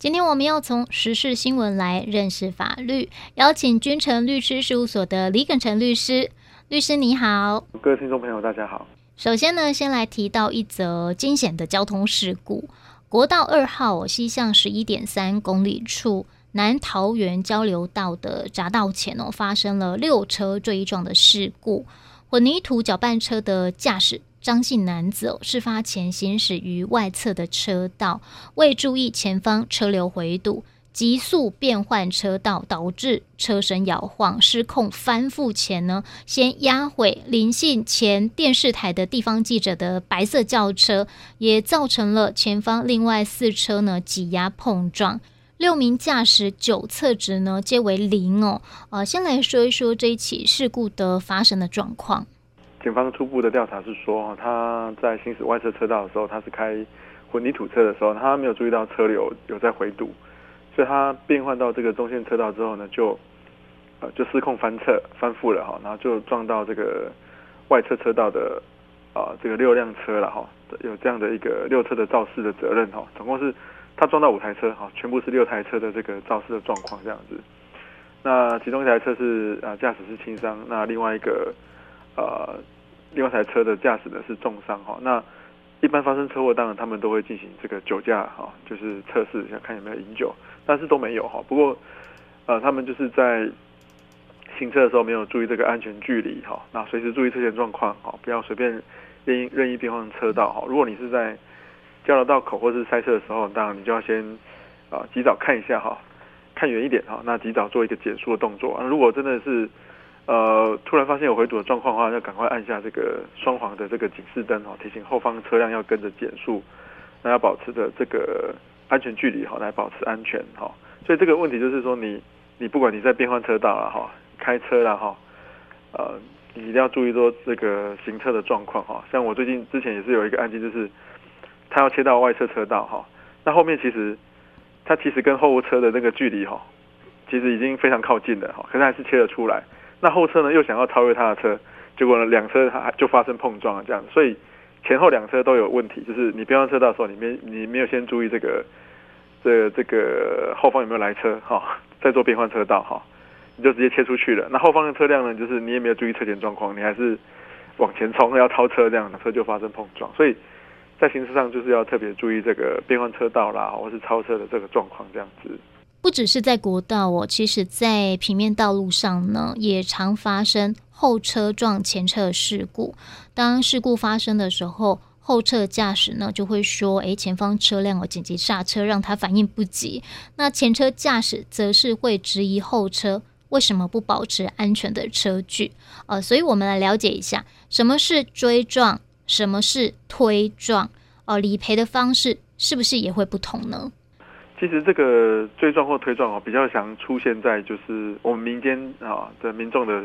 今天我们要从时事新闻来认识法律，邀请君诚律师事务所的李耿成律师。律师你好，各位听众朋友大家好。首先呢，先来提到一则惊险的交通事故：国道二号西向十一点三公里处南桃园交流道的匝道前哦，发生了六车追撞的事故。混凝土搅拌车的驾驶。张姓男子哦，事发前行驶于外侧的车道，未注意前方车流回堵，急速变换车道，导致车身摇晃，失控翻覆前呢，先压毁林姓前电视台的地方记者的白色轿车，也造成了前方另外四车呢挤压碰撞，六名驾驶酒测值呢皆为零哦。呃，先来说一说这一起事故的发生的状况。警方初步的调查是说，他在行驶外侧车道的时候，他是开混凝土车的时候，他没有注意到车流有在回堵，所以他变换到这个中线车道之后呢，就呃就失控翻侧翻覆了哈，然后就撞到这个外侧车道的啊、这个六辆车了哈，有这样的一个六车的肇事的责任哈，总共是他撞到五台车哈，全部是六台车的这个肇事的状况这样子。那其中一台车是啊驾驶是轻伤，那另外一个。呃，另外一台车的驾驶呢是重伤哈。那一般发生车祸，当然他们都会进行这个酒驾哈，就是测试一下看有没有饮酒，但是都没有哈。不过呃，他们就是在行车的时候没有注意这个安全距离哈，那随时注意车前状况哈，不要随便任意任意变换车道哈。如果你是在交流道口或是塞车的时候，当然你就要先啊及早看一下哈，看远一点哈，那及早做一个减速的动作。如果真的是呃，突然发现有回堵的状况的话，要赶快按下这个双黄的这个警示灯哦，提醒后方车辆要跟着减速，那要保持着这个安全距离哈，来保持安全哈。所以这个问题就是说你，你不管你在变换车道了哈，开车了哈，呃，你一定要注意说这个行车的状况哈。像我最近之前也是有一个案件，就是他要切到外侧车道哈，那后面其实他其实跟后车的那个距离哈，其实已经非常靠近了哈，可是还是切了出来。那后车呢又想要超越他的车，结果呢两车还就发生碰撞了，这样，所以前后两车都有问题，就是你变换车道的时候，你没你没有先注意这个这、这个后方有没有来车哈，再做变换车道哈，你就直接切出去了。那后方的车辆呢，就是你也没有注意车前状况，你还是往前冲要超车，这样车就发生碰撞。所以在行车上就是要特别注意这个变换车道啦，或是超车的这个状况，这样子。不只是在国道哦，其实在平面道路上呢，也常发生后车撞前车的事故。当事故发生的时候，后车驾驶呢就会说：“诶，前方车辆有紧急刹车，让他反应不及。”那前车驾驶则是会质疑后车为什么不保持安全的车距。呃，所以我们来了解一下，什么是追撞，什么是推撞，呃，理赔的方式是不是也会不同呢？其实这个追撞或推撞哦，比较常出现在就是我们民间啊的民众的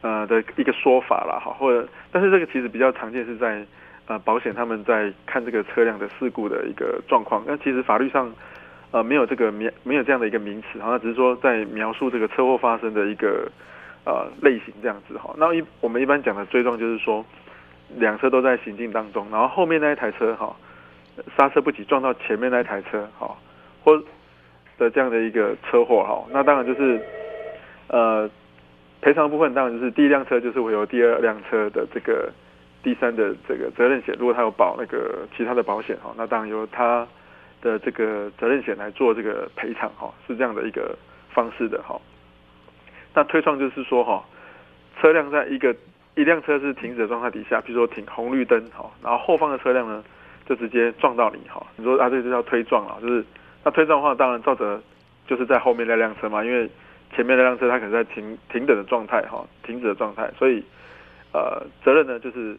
呃的一个说法啦哈，或者但是这个其实比较常见是在呃保险他们在看这个车辆的事故的一个状况，那其实法律上呃没有这个名没有这样的一个名词，好像只是说在描述这个车祸发生的一个呃类型这样子哈。那一我们一般讲的追撞就是说两车都在行进当中，然后后面那一台车哈刹车不及撞到前面那一台车哈。或的这样的一个车祸哈，那当然就是呃赔偿部分当然就是第一辆车就是会有第二辆车的这个第三的这个责任险，如果他有保那个其他的保险哈，那当然由他的这个责任险来做这个赔偿哈，是这样的一个方式的哈。那推撞就是说哈，车辆在一个一辆车是停止的状态底下，比如说停红绿灯哈，然后后方的车辆呢就直接撞到你哈，你说啊这就叫推撞了，就是。那推撞的话，当然照着就是在后面那辆车嘛，因为前面那辆车它可能在停停等的状态哈，停止的状态，所以呃责任呢就是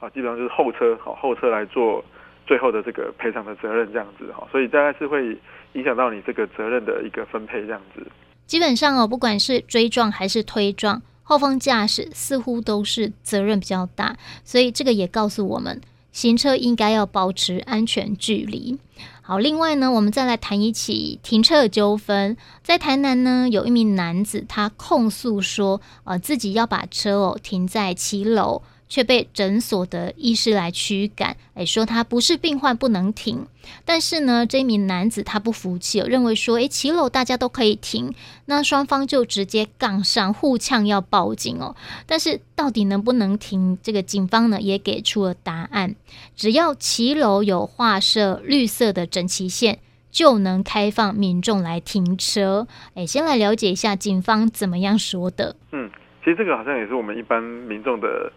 啊基本上就是后车好后车来做最后的这个赔偿的责任这样子哈，所以大概是会影响到你这个责任的一个分配这样子。基本上哦，不管是追撞还是推撞，后方驾驶似乎都是责任比较大，所以这个也告诉我们，行车应该要保持安全距离。好，另外呢，我们再来谈一起停车的纠纷。在台南呢，有一名男子他控诉说，呃，自己要把车哦停在七楼，却被诊所的医师来驱赶，哎，说他不是病患不能停。但是呢，这名男子他不服气，认为说，哎，骑楼大家都可以停，那双方就直接杠上，互呛要报警哦。但是到底能不能停，这个警方呢也给出了答案，只要骑楼有画设绿色的整齐线，就能开放民众来停车。哎，先来了解一下警方怎么样说的。嗯，其实这个好像也是我们一般民众的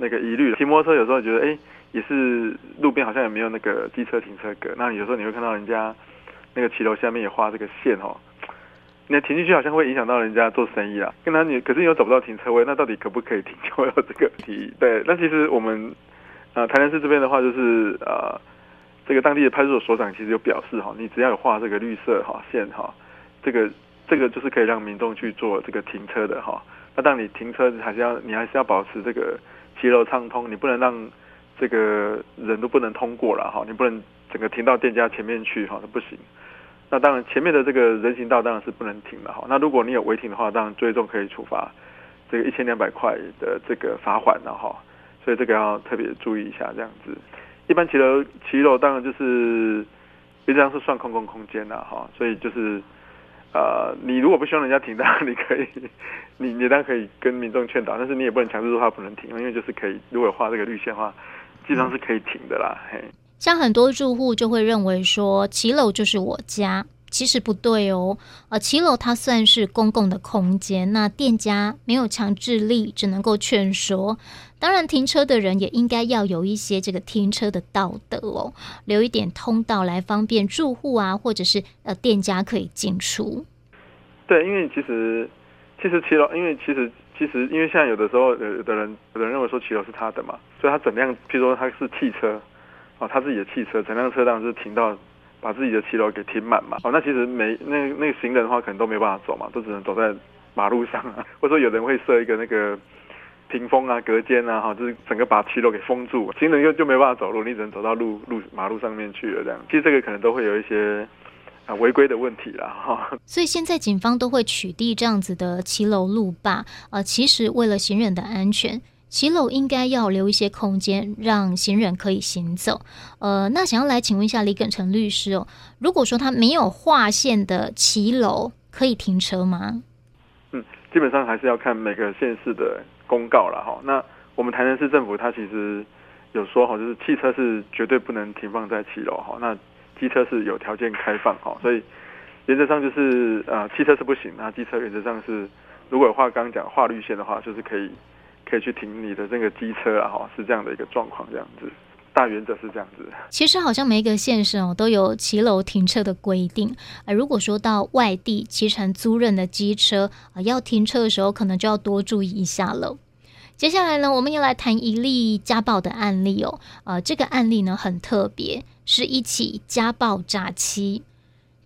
那个疑虑。骑摩托车有时候觉得，哎，也是路边好像也没有那个机车停车格。那有时候你会看到人家那个骑楼下面也画这个线哦，那停进去好像会影响到人家做生意啊。跟他你可是你又找不到停车位，那到底可不可以停？就有这个题。对，那其实我们呃台南市这边的话，就是呃。这个当地的派出所所长其实有表示哈，你只要有画这个绿色哈线哈，这个这个就是可以让民众去做这个停车的哈。那当你停车还是要你还是要保持这个骑楼畅通，你不能让这个人都不能通过了哈，你不能整个停到店家前面去哈，那不行。那当然前面的这个人行道当然是不能停的哈。那如果你有违停的话，当然最终可以处罚这个一千两百块的这个罚款了哈。所以这个要特别注意一下这样子。一般骑楼骑楼当然就是，实际上是算公共空间呐，哈，所以就是，呃，你如果不希望人家停，当 然你可以，你你当然可以跟民众劝导，但是你也不能强制说他不能停，因为就是可以，如果画这个绿线的话，基本上是可以停的啦，嘿。像很多住户就会认为说，骑楼就是我家。其实不对哦，呃，骑楼它算是公共的空间，那店家没有强制力，只能够劝说。当然，停车的人也应该要有一些这个停车的道德哦，留一点通道来方便住户啊，或者是呃店家可以进出。对，因为其实其实骑楼，因为其实其实因为现在有的时候有的人有的人认为说骑楼是他的嘛，所以他整辆，譬如说他是汽车哦，他自己的汽车，整辆车当然是停到。把自己的骑楼给停满嘛，哦，那其实没那那个行人的话，可能都没办法走嘛，都只能走在马路上啊，或者说有人会设一个那个屏风啊、隔间啊，哈，就是整个把骑楼给封住，行人又就没办法走路，你只能走到路路马路上面去了这样。其实这个可能都会有一些啊违规的问题啦，哈。所以现在警方都会取缔这样子的骑楼路霸，呃，其实为了行人的安全。骑楼应该要留一些空间，让行人可以行走。呃，那想要来请问一下李耿成律师哦，如果说他没有划线的骑楼，可以停车吗？嗯，基本上还是要看每个县市的公告了哈。那我们台南市政府它其实有说哈，就是汽车是绝对不能停放在骑楼哈，那机车是有条件开放哈，所以原则上就是呃，汽车是不行，那机车原则上是如果画刚刚讲画绿线的话，就是可以。可以去停你的这个机车啊，哈，是这样的一个状况，这样子，大原则是这样子。其实好像每一个县市哦都有骑楼停车的规定，而如果说到外地骑乘租赁的机车啊，要停车的时候，可能就要多注意一下了。接下来呢，我们要来谈一例家暴的案例哦，呃，这个案例呢很特别，是一起家暴诈欺。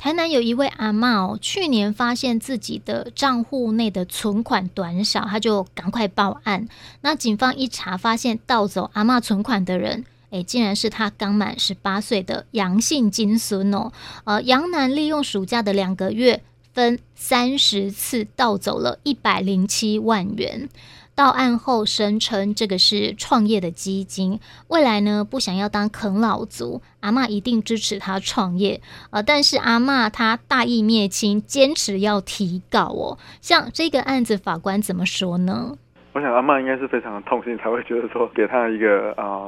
台南有一位阿嬷哦，去年发现自己的账户内的存款短少，他就赶快报案。那警方一查，发现盗走阿嬷存款的人，诶，竟然是他刚满十八岁的杨姓金孙哦。呃，杨男利用暑假的两个月，分三十次盗走了一百零七万元。到案后声称这个是创业的基金，未来呢不想要当啃老族，阿嬷一定支持他创业。呃，但是阿嬷她大义灭亲，坚持要提告哦。像这个案子，法官怎么说呢？我想阿嬷应该是非常的痛心，才会觉得说给他一个啊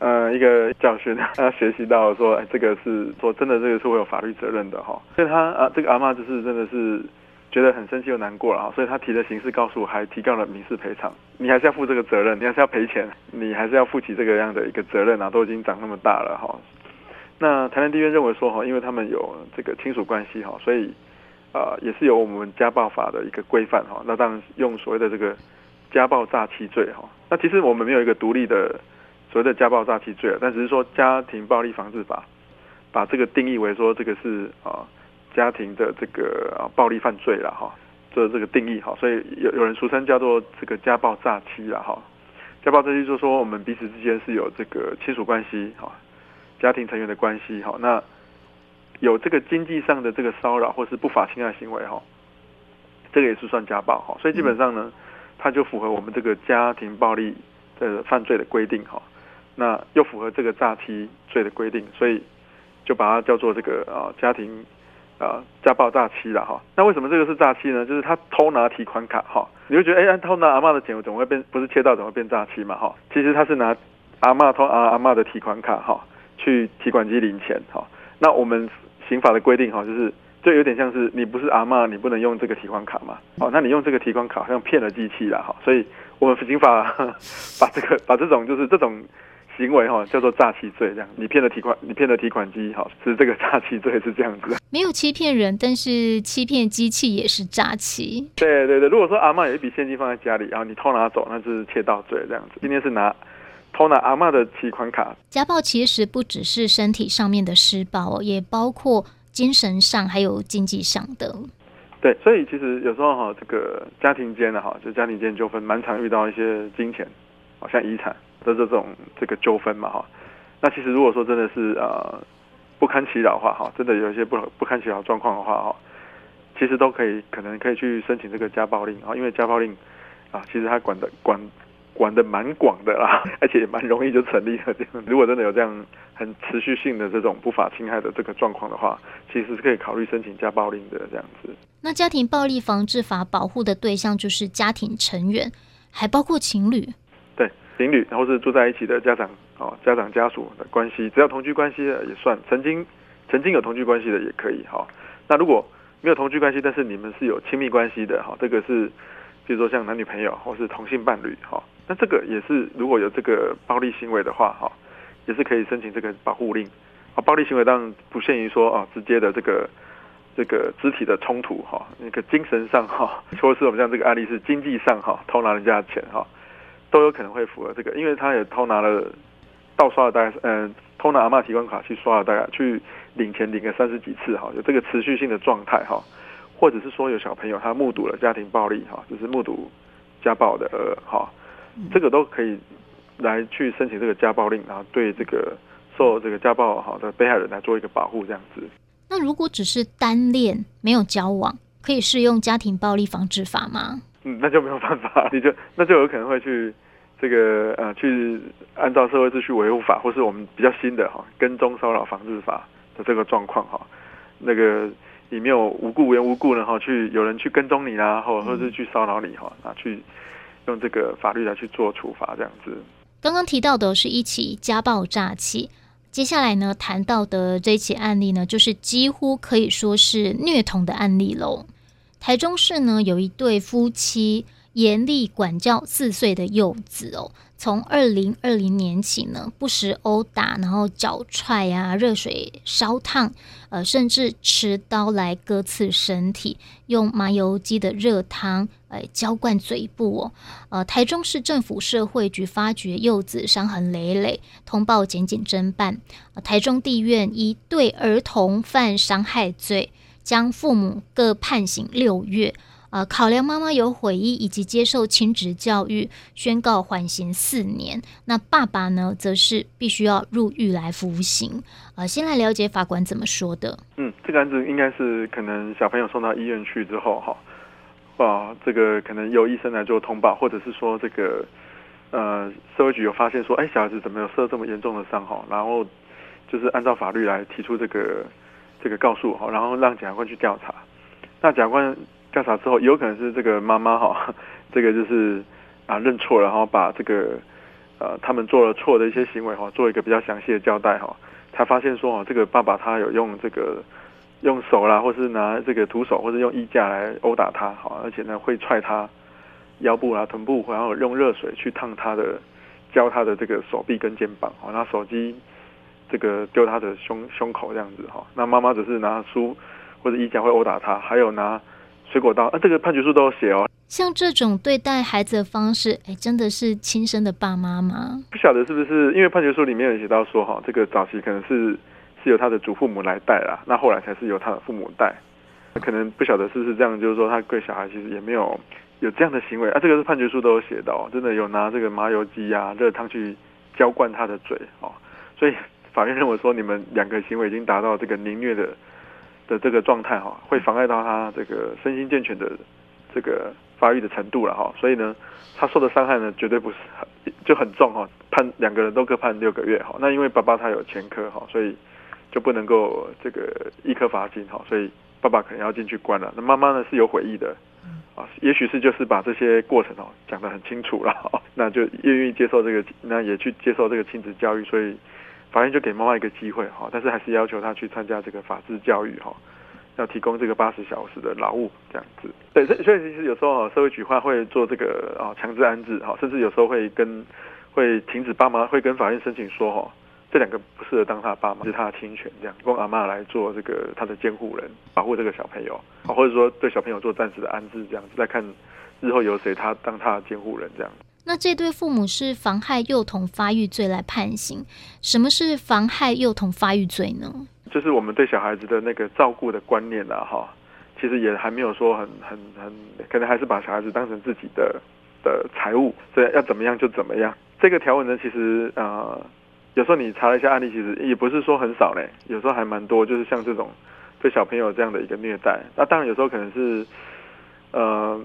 呃，一个教训，他学习到说，哎，这个是说真的，这个是会有法律责任的哈。所以他啊，这个阿嬷就是真的是。觉得很生气又难过了哈，所以他提的刑事告诉我，还提告了民事赔偿。你还是要负这个责任，你还是要赔钱，你还是要负起这个样的一个责任啊！都已经长那么大了哈。那台南地院认为说哈，因为他们有这个亲属关系哈，所以啊也是有我们家暴法的一个规范哈。那当然用所谓的这个家暴诈欺罪哈。那其实我们没有一个独立的所谓的家暴诈欺罪，但只是说家庭暴力防治法把这个定义为说这个是啊。家庭的这个啊暴力犯罪了哈，这这个定义哈，所以有有人俗称叫做这个家暴诈欺了哈。家暴诈欺就是说我们彼此之间是有这个亲属关系哈，家庭成员的关系哈，那有这个经济上的这个骚扰或是不法侵害行为哈，这个也是算家暴哈。所以基本上呢，它就符合我们这个家庭暴力的犯罪的规定哈，那又符合这个诈欺罪的规定，所以就把它叫做这个啊家庭啊家暴诈欺了哈。那为什么这个是诈欺呢？就是他偷拿提款卡哈，你会觉得哎，偷拿阿嬷的钱，怎么会变不是窃盗，怎么会变诈欺嘛哈？其实他是拿阿嬷偷阿阿嬷的提款卡哈，去提款机领钱哈。那我们刑法的规定哈，就是。就有点像是你不是阿嬷，你不能用这个提款卡嘛？哦，那你用这个提款卡好像骗了机器了哈，所以我们刑法 把这个把这种就是这种行为哈叫做诈欺罪，这样你骗了提款，你骗了提款机哈，是这个诈欺罪是这样子。没有欺骗人，但是欺骗机器也是诈欺。对对对，如果说阿妈有一笔现金放在家里，然后你偷拿走，那是窃盗罪这样子。今天是拿偷拿阿妈的提款卡。家暴其实不只是身体上面的施暴，也包括。精神上还有经济上的，对，所以其实有时候哈，这个家庭间的哈，就家庭间纠纷，蛮常遇到一些金钱，好像遗产的这种这个纠纷嘛哈。那其实如果说真的是呃不堪其扰的话哈，真的有一些不不堪其扰状况的话哈，其实都可以可能可以去申请这个家暴令啊，因为家暴令啊，其实它管的管。管得蛮广的啦，而且也蛮容易就成立了。这样，如果真的有这样很持续性的这种不法侵害的这个状况的话，其实是可以考虑申请家暴令的这样子。那家庭暴力防治法保护的对象就是家庭成员，还包括情侣。情侣，然后是住在一起的家长哦，家长家属的关系，只要同居关系的也算。曾经曾经有同居关系的也可以哈。那如果没有同居关系，但是你们是有亲密关系的哈，这个是比如说像男女朋友或是同性伴侣哈。那这个也是，如果有这个暴力行为的话，哈，也是可以申请这个保护令。啊，暴力行为当然不限于说啊，直接的这个这个肢体的冲突，哈，那个精神上哈，或是我们像这个案例是经济上哈，偷拿人家的钱哈，都有可能会符合这个，因为他也偷拿了，盗刷了大概嗯，偷拿阿妈提款卡去刷了大概去领钱领个三十几次哈，有这个持续性的状态哈，或者是说有小朋友他目睹了家庭暴力哈，就是目睹家暴的呃哈。这个都可以来去申请这个家暴令，然后对这个受这个家暴好的被害人来做一个保护，这样子。那如果只是单恋没有交往，可以适用家庭暴力防治法吗？嗯，那就没有办法，你就那就有可能会去这个呃去按照社会秩序维护法，或是我们比较新的哈跟踪骚扰防治法的这个状况哈，那个你没有无故无缘无故的哈去有人去跟踪你啦，或或是去骚扰你哈啊去。用这个法律来去做处罚，这样子。刚刚提到的是一起家暴诈欺，接下来呢谈到的这起案例呢，就是几乎可以说是虐童的案例喽。台中市呢有一对夫妻严厉管教四岁的幼子哦。从二零二零年起呢，不时殴打，然后脚踹啊，热水烧烫，呃，甚至持刀来割刺身体，用麻油鸡的热汤，呃，浇灌嘴部哦。呃，台中市政府社会局发觉幼子伤痕累累，通报检警侦办。台中地院依对儿童犯伤害罪，将父母各判刑六月。呃，考量妈妈有悔意以及接受亲职教育，宣告缓刑四年。那爸爸呢，则是必须要入狱来服刑。呃，先来了解法官怎么说的。嗯，这个案子应该是可能小朋友送到医院去之后，哈，啊，这个可能由医生来做通报，或者是说这个呃社会局有发现说，哎，小孩子怎么有受这么严重的伤哈，然后就是按照法律来提出这个这个告诉哈，然后让检察官去调查。那检察官。调查之后，有可能是这个妈妈哈，这个就是啊认错，然后把这个呃他们做了错的一些行为哈，做一个比较详细的交代哈，才发现说哦，这个爸爸他有用这个用手啦，或是拿这个徒手，或是用衣架来殴打他好，而且呢会踹他腰部啊、臀部，然后用热水去烫他的、浇他的这个手臂跟肩膀，拿手机这个丢他的胸胸口这样子哈。那妈妈只是拿书或者衣架会殴打他，还有拿。水果刀啊，这个判决书都有写哦。像这种对待孩子的方式，哎，真的是亲生的爸妈吗？不晓得是不是，因为判决书里面有写到说，哈，这个早期可能是是由他的祖父母来带啦，那后来才是由他的父母带。可能不晓得是不是这样，就是说他对小孩其实也没有有这样的行为啊。这个是判决书都有写到，真的有拿这个麻油鸡啊、热汤去浇灌他的嘴哦。所以法院认为说，你们两个行为已经达到这个凌虐的。的这个状态哈，会妨碍到他这个身心健全的这个发育的程度了哈，所以呢，他受的伤害呢绝对不是很就很重哈，判两个人都各判六个月哈。那因为爸爸他有前科哈，所以就不能够这个一颗罚金哈，所以爸爸可能要进去关了。那妈妈呢是有悔意的啊，也许是就是把这些过程哦讲得很清楚了，那就愿意接受这个，那也去接受这个亲子教育，所以法院就给妈妈一个机会哈，但是还是要求他去参加这个法制教育哈。要提供这个八十小时的劳务这样子，对，所以所以其实有时候社会局会会做这个啊强制安置哈，甚至有时候会跟会停止爸妈会跟法院申请说哈，这两个不适合当他的爸妈，是他的亲权这样，供阿妈来做这个他的监护人，保护这个小朋友啊，或者说对小朋友做暂时的安置这样子，再看日后由谁他当他的监护人这样。那这对父母是妨害幼童发育罪来判刑，什么是妨害幼童发育罪呢？就是我们对小孩子的那个照顾的观念啊，哈，其实也还没有说很很很，可能还是把小孩子当成自己的的财物，所以要怎么样就怎么样。这个条文呢，其实呃，有时候你查了一下案例，其实也不是说很少嘞，有时候还蛮多，就是像这种对小朋友这样的一个虐待。那当然有时候可能是呃，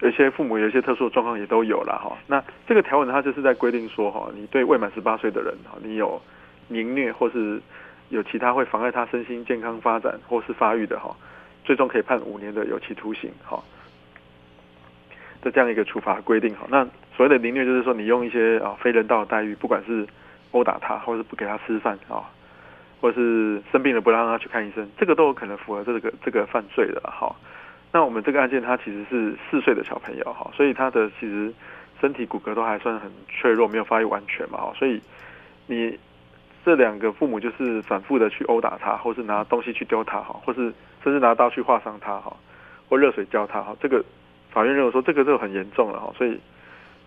有些父母有一些特殊的状况也都有了哈。那这个条文它就是在规定说哈，你对未满十八岁的人哈，你有凌虐或是有其他会妨碍他身心健康发展或是发育的哈，最终可以判五年的有期徒刑哈的这样一个处罚规定哈。那所谓的凌虐就是说你用一些啊非人道的待遇，不管是殴打他，或是不给他吃饭啊，或是生病了不让他去看医生，这个都有可能符合这个这个犯罪的哈。那我们这个案件他其实是四岁的小朋友哈，所以他的其实身体骨骼都还算很脆弱，没有发育完全嘛哈，所以你。这两个父母就是反复的去殴打他，或是拿东西去丢他哈，或是甚至拿刀去划伤他哈，或热水浇他哈。这个法院认为说这个就很严重了哈，所以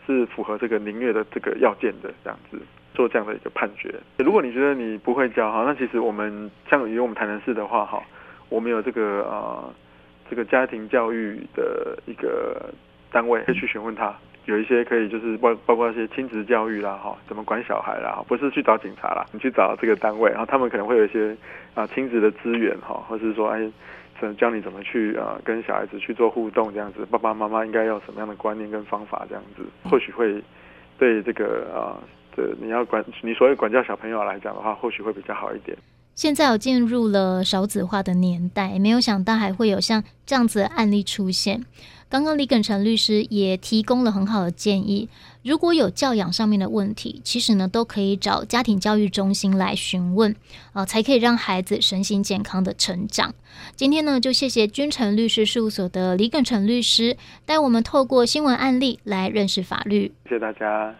是符合这个凌虐的这个要件的这样子做这样的一个判决。如果你觉得你不会教哈，那其实我们像以我们台南市的话哈，我们有这个呃这个家庭教育的一个单位可以去询问他。有一些可以就是包包括一些亲子教育啦哈，怎么管小孩啦，不是去找警察啦，你去找这个单位，然后他们可能会有一些啊亲子的资源哈，或是说哎，教你怎么去啊跟小孩子去做互动这样子，爸爸妈妈应该要什么样的观念跟方法这样子，或许会对这个啊这你要管你所谓管教小朋友来讲的话，或许会比较好一点。现在有进入了少子化的年代，没有想到还会有像这样子的案例出现。刚刚李耿成律师也提供了很好的建议，如果有教养上面的问题，其实呢都可以找家庭教育中心来询问，啊、才可以让孩子身心健康的成长。今天呢，就谢谢君诚律师事务所的李耿成律师带我们透过新闻案例来认识法律。谢谢大家。